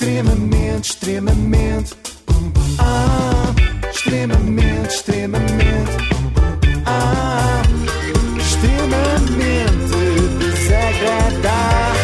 Extremamente, extremamente. Ah, extremamente, extremamente. Ah, extremamente desagradável.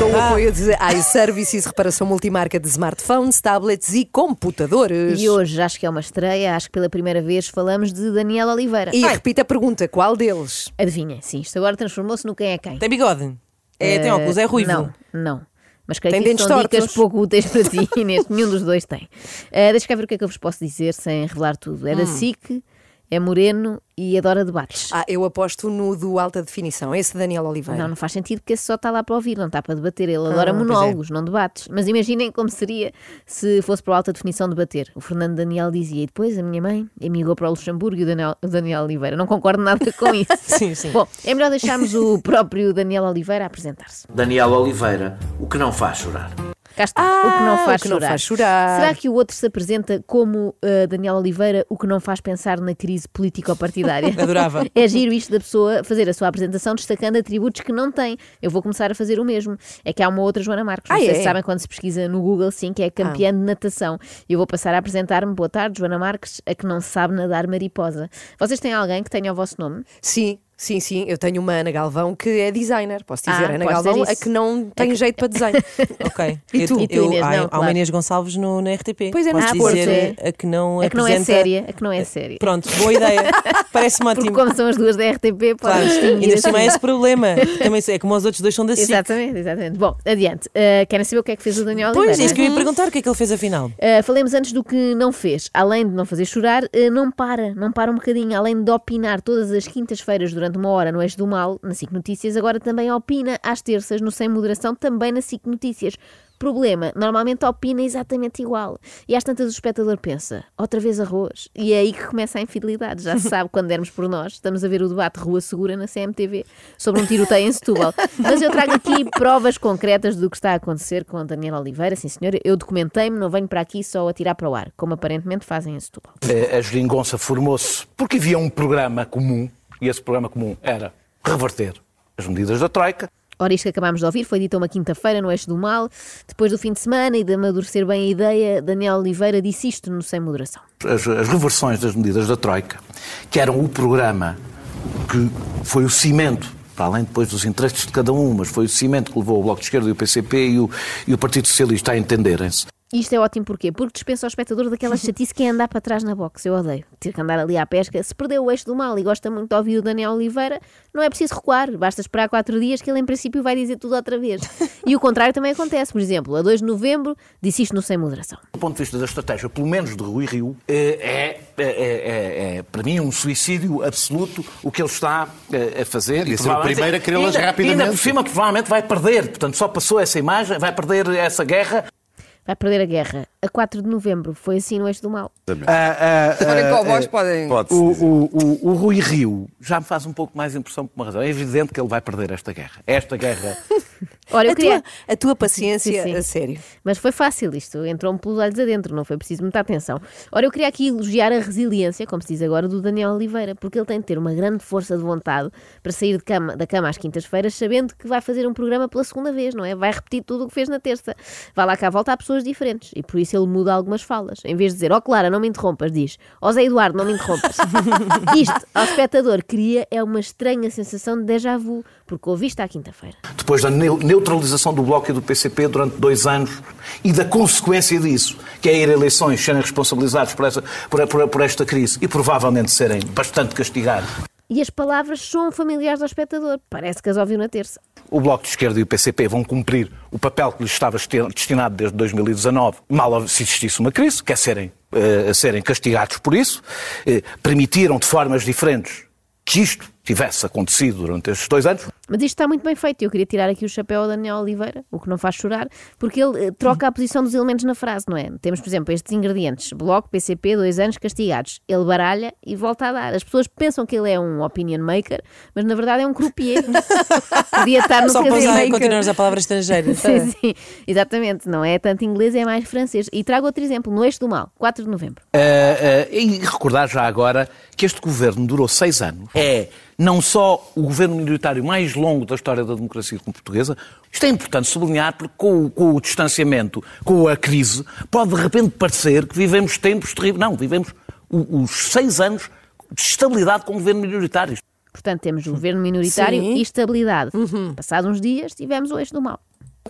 Com o apoio de iServices, reparação multimarca de smartphones, tablets e computadores. E hoje acho que é uma estreia, acho que pela primeira vez falamos de Daniel Oliveira. E repita a pergunta: qual deles? Adivinha, sim, isto agora transformou-se no quem é quem. Tem bigode? É, tem óculos, é ruivo. Não, não. Mas creio Tem que dentes são dicas tortos. pouco úteis para ti, Inês. Nenhum dos dois tem. Uh, deixa cá ver o que é que eu vos posso dizer sem revelar tudo. Hum. É da SIC, é moreno e adora debates. Ah, eu aposto no do alta definição, esse Daniel Oliveira. Não, não faz sentido porque esse só está lá para ouvir, não está para debater. Ele adora Ah, é. monólogos, não debates. Mas imaginem como seria se fosse para a alta definição debater. O Fernando Daniel dizia, e depois a minha mãe emigrou para o Luxemburgo e o Daniel, o Daniel Oliveira. Não concordo nada com isso. Sim, sim. Bom, é melhor deixarmos o próprio Daniel Oliveira apresentar-se. Daniel Oliveira, o que não faz chorar. Cá está, Ah, o que não faz o que não chorar. faz chorar. Será que o outro se apresenta como uh, Daniel Oliveira, o que não faz pensar na crise político-partidária? Adorava. É giro isto da pessoa fazer a sua apresentação destacando atributos que não tem. Eu vou começar a fazer o mesmo. É que há uma outra Joana Marcos, não Ah, sei é? se sabem quando se pesquisa no Google, sim, que é campeã de natação. Eu vou passar a apresentar-me. Boa tarde, Joana Marques, a que não sabe nadar mariposa. Vocês têm alguém que tenha o vosso nome? Sim, sim, sim. Eu tenho uma Ana Galvão que é designer. Posso dizer, Ah, Ana Galvão, a que não tem jeito para design. Ok. E tu? E tu, eu- há, Não, há claro. uma Inês Gonçalves no, na RTP. Pois é, Posso no desporto. dizer Ah, a que não A que não é séria, a que não é séria. Pronto, boa ideia. Parece-me Porque ótimo. como são as duas da RTP, Claro, podem distinguir. ainda assim é esse problema. Também é como os outros dois são da SIC. Exatamente, exatamente. Bom, adiante. Uh, querem saber o que é que fez o Daniel Pois, Oliveira? é isso que eu ia perguntar. O que é que ele fez afinal? Uh, falemos antes do que não fez. Além de não fazer chorar, uh, não para, não para um bocadinho. Além de opinar todas as quintas-feiras durante uma hora no Eixo do Mal, na SIC Notícias, agora também opina às terças no Sem Moderação, também na SIC Notícias. Problema, normalmente opina exatamente igual. E às tantas o espectador pensa, outra vez arroz. E é aí que começa a infidelidade. Já se sabe, quando dermos por nós, estamos a ver o debate Rua Segura na CMTV sobre um tiroteio em Setúbal. Mas eu trago aqui provas concretas do que está a acontecer com Daniel Oliveira. Sim, senhor, eu documentei-me, não venho para aqui só a tirar para o ar, como aparentemente fazem em Setúbal. Eh, A geringonça formou-se porque havia um programa comum, e esse programa comum era reverter as medidas da Troika. Ora, isto que acabámos de ouvir foi dito uma quinta-feira no Eixo do Mal. Depois do fim de semana e de amadurecer bem a ideia, Daniel Oliveira disse isto no Sem Moderação. As, as reversões das medidas da Troika, que eram o programa que foi o cimento, para além depois dos interesses de cada um, mas foi o cimento que levou o Bloco de Esquerda e o PCP e o, e o Partido Socialista a entenderem-se. Isto é ótimo porquê? Porque dispensa ao espectador daquela chatice que é andar para trás na boxe. Eu odeio ter que andar ali à pesca. Se perdeu o eixo do mal e gosta muito de ouvir o Daniel Oliveira, não é preciso recuar. Basta esperar quatro dias que ele, em princípio, vai dizer tudo outra vez. E o contrário também acontece. Por exemplo, a 2 de novembro disse isto no Sem Moderação. Do ponto de vista da estratégia, pelo menos de Rui Rio, eh, é, é, é- é, para mim um suicídio absoluto o que ele está eh, a fazer. Podia E ser o primeiro a querê-las rapidamente. Ainda por cima, provavelmente vai perder. Portanto, só passou essa imagem, vai perder essa guerra. Vai perder a guerra. A 4 de novembro foi assim no eixo do mal. Ah, Se forem cowboys, podem. O, dizer. o, o, o Rui Rio já me faz um pouco mais impressão por uma razão. É evidente que ele vai perder esta guerra. Esta guerra. Ora, eu A queria... tua, a tua paciência, Sim, sim. a sério. Mas foi fácil isto, entrou-me pelos olhos adentro, não foi preciso muita atenção. Ora, eu queria aqui elogiar a resiliência, como se diz agora, do Daniel Oliveira, porque ele tem de ter uma grande força de vontade para sair de cama- da cama às quintas-feiras, sabendo que vai fazer um programa pela segunda vez, não é? Vai repetir tudo o que fez na terça. Vai lá cá volta a pessoas diferentes, e por isso ele muda algumas falas. Em vez de dizer, ó Clara, não me interrompas, diz, ó Zé Eduardo, não me interrompas. Isto, ao espectador, cria é uma estranha sensação de déjà vu, porque ouviste à quinta-feira. Depois da neu- neutralização do Bloco e do PCP durante dois anos e da consequência disso, que é ir a eleições, serem responsabilizados por, essa, por, por- por esta crise e provavelmente serem bastante castigados. E as palavras são familiares ao espectador. Parece que as ouviu na terça. O Bloco de Esquerda e o PCP vão cumprir o papel que lhes estava destinado desde 2019, mal se existisse uma crise, que é serem, eh, serem castigados por isso. Eh, permitiram de formas diferentes que isto tivesse acontecido durante estes dois anos. Mas isto está muito bem feito. Eu queria tirar aqui o chapéu ao Daniel Oliveira, o que não faz chorar, porque ele eh, troca a posição dos elementos na frase, não é? Temos, por exemplo, estes ingredientes: Bloco, PCP, dois anos castigados. Ele baralha e volta a dar. As pessoas pensam que ele é um opinion maker, mas na verdade é um croupier. Podia estar no Só para usar, continuar a usar a palavra estrangeira. Sim, sim, exatamente. Não é tanto inglês, é mais francês. E trago outro exemplo, no Eixo do Mal, 4 de novembro. Eh, eh, e recordar já agora que este governo durou seis anos. É não só o governo minoritário mais longo da história da democracia portuguesa, isto é importante sublinhar porque com, o- com o distanciamento, com a crise, pode de repente parecer que vivemos tempos terríveis. Não, vivemos os seis anos de estabilidade com o governo minoritário. Portanto, temos o governo minoritário Sim. e estabilidade. Passados uns dias, tivemos o eixo do mal.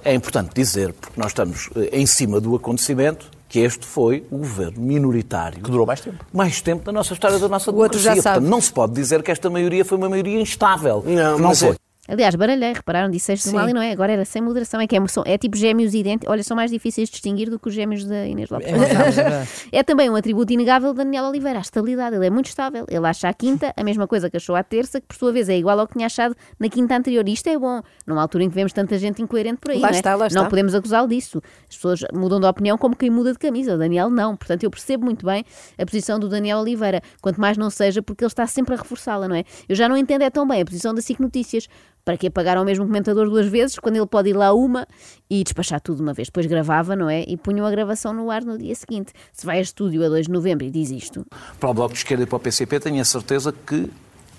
É importante dizer, porque nós estamos eh, em cima do acontecimento, que este foi o governo minoritário. Que durou mais tempo. Mais tempo da nossa história, da nossa O outro já democracia. sabe. Portanto, não se pode dizer que esta maioria foi uma maioria instável. Não, não mas é- foi. Aliás, baralhei, repararam, disse eixo do Sim. mal e não é. Agora era sem moderação. É que é, são- é tipo gêmeos idênticos. Olha, são mais difíceis de distinguir do que os gêmeos da Inês Lopes. É é. É também um atributo inegável de Daniel Oliveira, a estabilidade. Ele é muito estável. Ele acha à quinta a mesma coisa que achou à terça, que por sua vez é igual ao que tinha achado na quinta anterior. E isto é bom, numa altura em que vemos tanta gente incoerente por aí. Lá não, é? está, lá está. não podemos acusá-lo disso. As pessoas mudam de opinião como quem muda de camisa. O Daniel não. Portanto, eu percebo muito bem a posição do Daniel Oliveira. Quanto mais não seja, porque ele está sempre a reforçá-la, não é? Eu já não entendo é tão bem a posição da SIC Notícias. Para que pagar ao mesmo comentador duas vezes, quando ele pode ir lá uma e despachar tudo de uma vez? Depois gravava, não é? E punham a gravação no ar no dia seguinte. Se vai a estúdio a 2 de novembro e diz isto, Para o Bloco de Esquerda e para o PCP, tenho a certeza que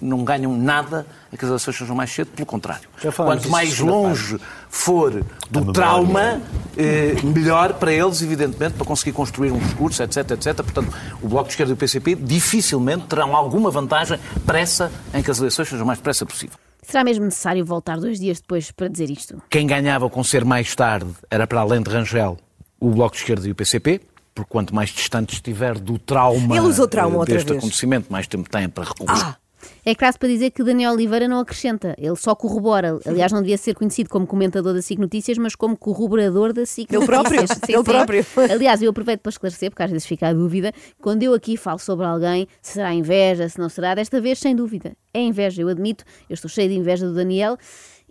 não ganham nada a que as eleições sejam mais cedo, pelo contrário. Quanto mais longe for do trauma, eh, melhor para eles, evidentemente, para conseguir construir um discurso, etc, etc. Portanto, o Bloco de Esquerda e o PCP dificilmente terão alguma vantagem pressa em que as eleições sejam o mais depressa possível. Será mesmo necessário voltar dois dias depois para dizer isto? Quem ganhava com ser mais tarde era, para além de Rangel, o Bloco de Esquerda e o PCP, porque quanto mais distante estiver do trauma, Ele usou trauma outra deste vez. acontecimento, mais tempo tem para recuperar. Ah, É caso para dizer que Daniel Oliveira não acrescenta, ele só corrobora. Aliás, não devia ser conhecido como comentador da SIC Notícias, mas como corroborador da SIC Ele próprio, Notícias. ele próprio. Aliás, eu aproveito para esclarecer, porque às vezes fica a dúvida, quando eu aqui falo sobre alguém, se será inveja, se não será, desta vez, sem dúvida, é inveja, eu admito, eu estou cheio de inveja do Daniel,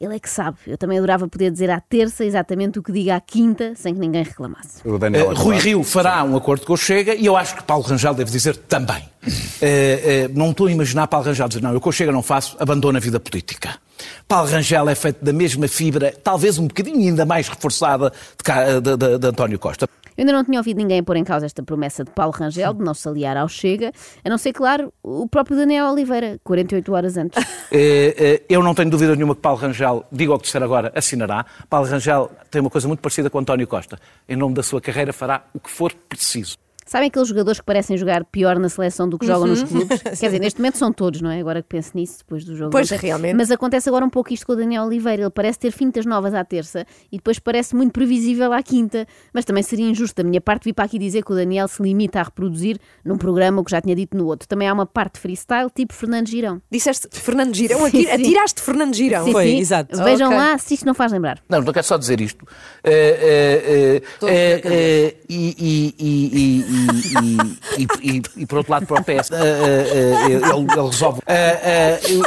ele é que sabe. Eu também adorava poder dizer à terça exatamente o que diga à quinta, sem que ninguém reclamasse. Eh, Rui Rio fará um acordo com o Chega e eu acho que Paulo Rangel deve dizer também. Eh, eh, não estou a imaginar Paulo Rangel dizer, não, eu com o Chega não faço, abandono a vida política. Paulo Rangel é feito da mesma fibra, talvez um bocadinho ainda mais reforçada de, de- de- de António Costa. Eu ainda não tinha ouvido ninguém pôr em causa esta promessa de Paulo Rangel de não se aliar ao Chega, a não ser, claro, o próprio Daniel Oliveira, 48 horas antes. Eh, eh, Eu não tenho dúvida nenhuma que Paulo Rangel, digo o que disser agora, assinará. Paulo Rangel tem uma coisa muito parecida com António Costa. Em nome da sua carreira fará o que for preciso. Sabem aqueles jogadores que parecem jogar pior na seleção do que jogam nos clubes? Quer dizer, neste momento são todos, não é? Agora que penso nisso, depois do jogo. Pois, ontem. realmente. Mas acontece agora um pouco isto com o Daniel Oliveira. Ele parece ter fintas novas à terça e depois parece muito previsível à quinta. Mas também seria injusto da minha parte vir para aqui dizer que o Daniel se limita a reproduzir num programa o que já tinha dito no outro. Também há uma parte freestyle tipo Fernando Girão. Disseste Fernando Girão, Sim, aqui, sim. atiraste Fernando Girão. Sim, Foi, sim. exato. Vejam Ok. lá se isto não faz lembrar. Não, não quero só dizer isto. E- e- e- e- e, por outro lado, para o PS, eh, eh, eh, ele, ele resolve.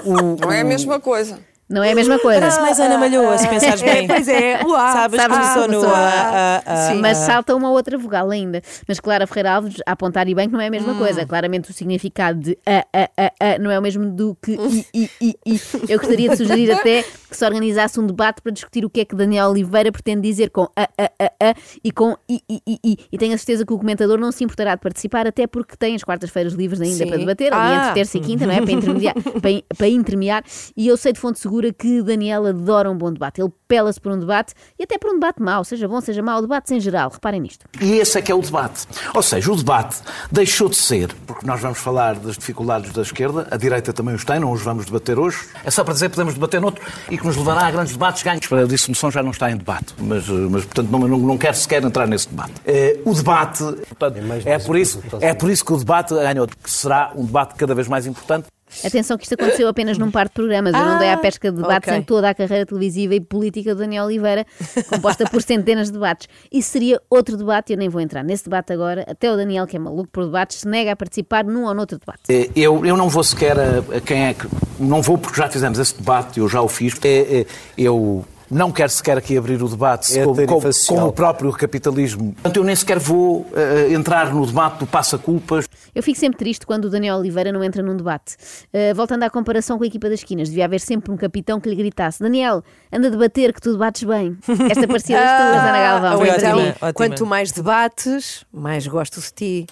O- Não é a mesma coisa. Não é a mesma coisa. Parece mais Ana Malhoa, se pensares bem. Pois é, uau. Sabes Sabes começou no A. Mas salta uma outra vogal ainda. Mas Clara Ferreira Alves a apontar e bem que não é a mesma coisa. Claramente o significado de a, a, a, a não é o mesmo do que i, i, i, i. Eu gostaria de sugerir até que se organizasse um debate para discutir o que é que Daniel Oliveira pretende dizer com a, a, a, a e com i, i, i, i. E tenho a certeza que o comentador não se importará de participar, até porque tem as quartas-feiras livres ainda Sim. para debater, ali Ah. entre terça e quinta, não é? Para intermediar, para, para intermear. E eu sei de fonte segura que Daniel adora um bom debate. Ele pela-se por um debate e até por um debate mau, seja bom, seja mau, debates em geral. Reparem nisto. E esse é que é o debate. Ou seja, o debate deixou de ser, porque nós vamos falar das dificuldades da esquerda, a direita também os tem, não os vamos debater hoje. É só para dizer que podemos debater noutro e que nos levará a grandes debates ganhos. A dissolução já não está em debate, mas, eh, mas portanto, não, não, não quero sequer entrar nesse debate. Eh, o debate, portanto, é, por isso, é por isso que o debate ganhou, que será um debate cada vez mais importante. Atenção que isto aconteceu apenas num par de programas. Eu não dei à pesca de debates ok. em toda a carreira televisiva e política do Daniel Oliveira, composta por centenas de debates. Isso seria outro debate e eu nem vou entrar nesse debate agora. Até o Daniel, que é maluco por debates, se nega a participar num ou noutro debate. Eh, Eu, eu não vou sequer a, a quem é que. Não vou porque já fizemos esse debate, eu já o fiz. Eh, eh, Eu não quero sequer aqui abrir o debate É com, com- tarifacial. com o próprio capitalismo. Portanto, eu nem sequer vou eh, entrar no debate do passa-culpas. Eu fico sempre triste quando o Daniel Oliveira não entra num debate. Uh, voltando à comparação com a equipa das esquinas, devia haver sempre um capitão que lhe gritasse: Daniel, anda a debater que tu debates bem. Esta parecia das tuas, Ana Galvão. Ou Foi então, ótima, ótima. quanto mais debates, mais gosto de ti.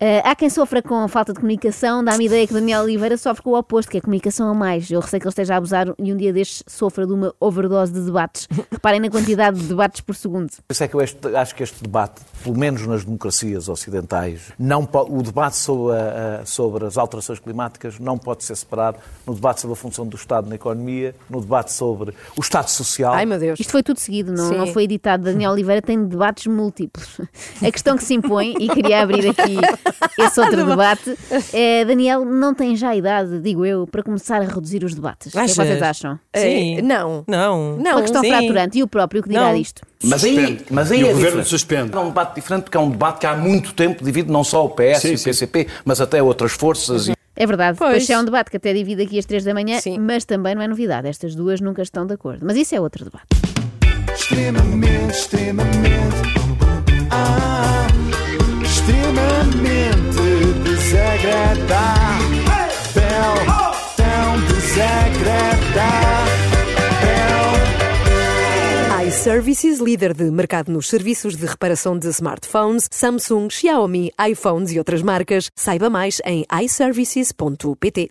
Eh, há quem sofra com falta de comunicação, dá-me ideia que Daniel Oliveira sofre com o oposto, que é comunicação a mais. Eu receio que ele esteja a abusar e um dia destes sofra de uma overdose de debates. Reparem na quantidade de debates por segundo. Por isso é que eu este- acho que este debate, pelo menos nas democracias ocidentais, não o debate sobre, a- a- sobre as alterações climáticas não pode ser separado no debate sobre a função do Estado na economia, no debate sobre o Estado social. Ai, meu Deus. Isto foi tudo seguido, não, não foi editado. Daniel Oliveira tem debates múltiplos. A questão que se impõe, e queria abrir aqui esse outro debate, é Daniel não tem já idade, digo eu, para começar a reduzir os debates. O que é Achas? vocês acham? Sim. Eh, não. Não. Não. Uma questão Sim. fraturante. E o próprio que dirá Não. disto? Mas aí, mas aí E o é governo diferente. suspende. É um debate diferente porque é um debate que há muito tempo divide não só o PS Sim, e o sim. PCP, mas até outras forças. E... É verdade, Pois. pois é um debate que até divide aqui às três da manhã, Sim. mas também não é novidade. Estas duas nunca estão de acordo. Mas isso é outro debate. Extremamente, extremamente. Ah, iServices, líder de mercado nos serviços de reparação de smartphones, Samsung, Xiaomi, iPhones e outras marcas. Saiba mais em iServices.pt.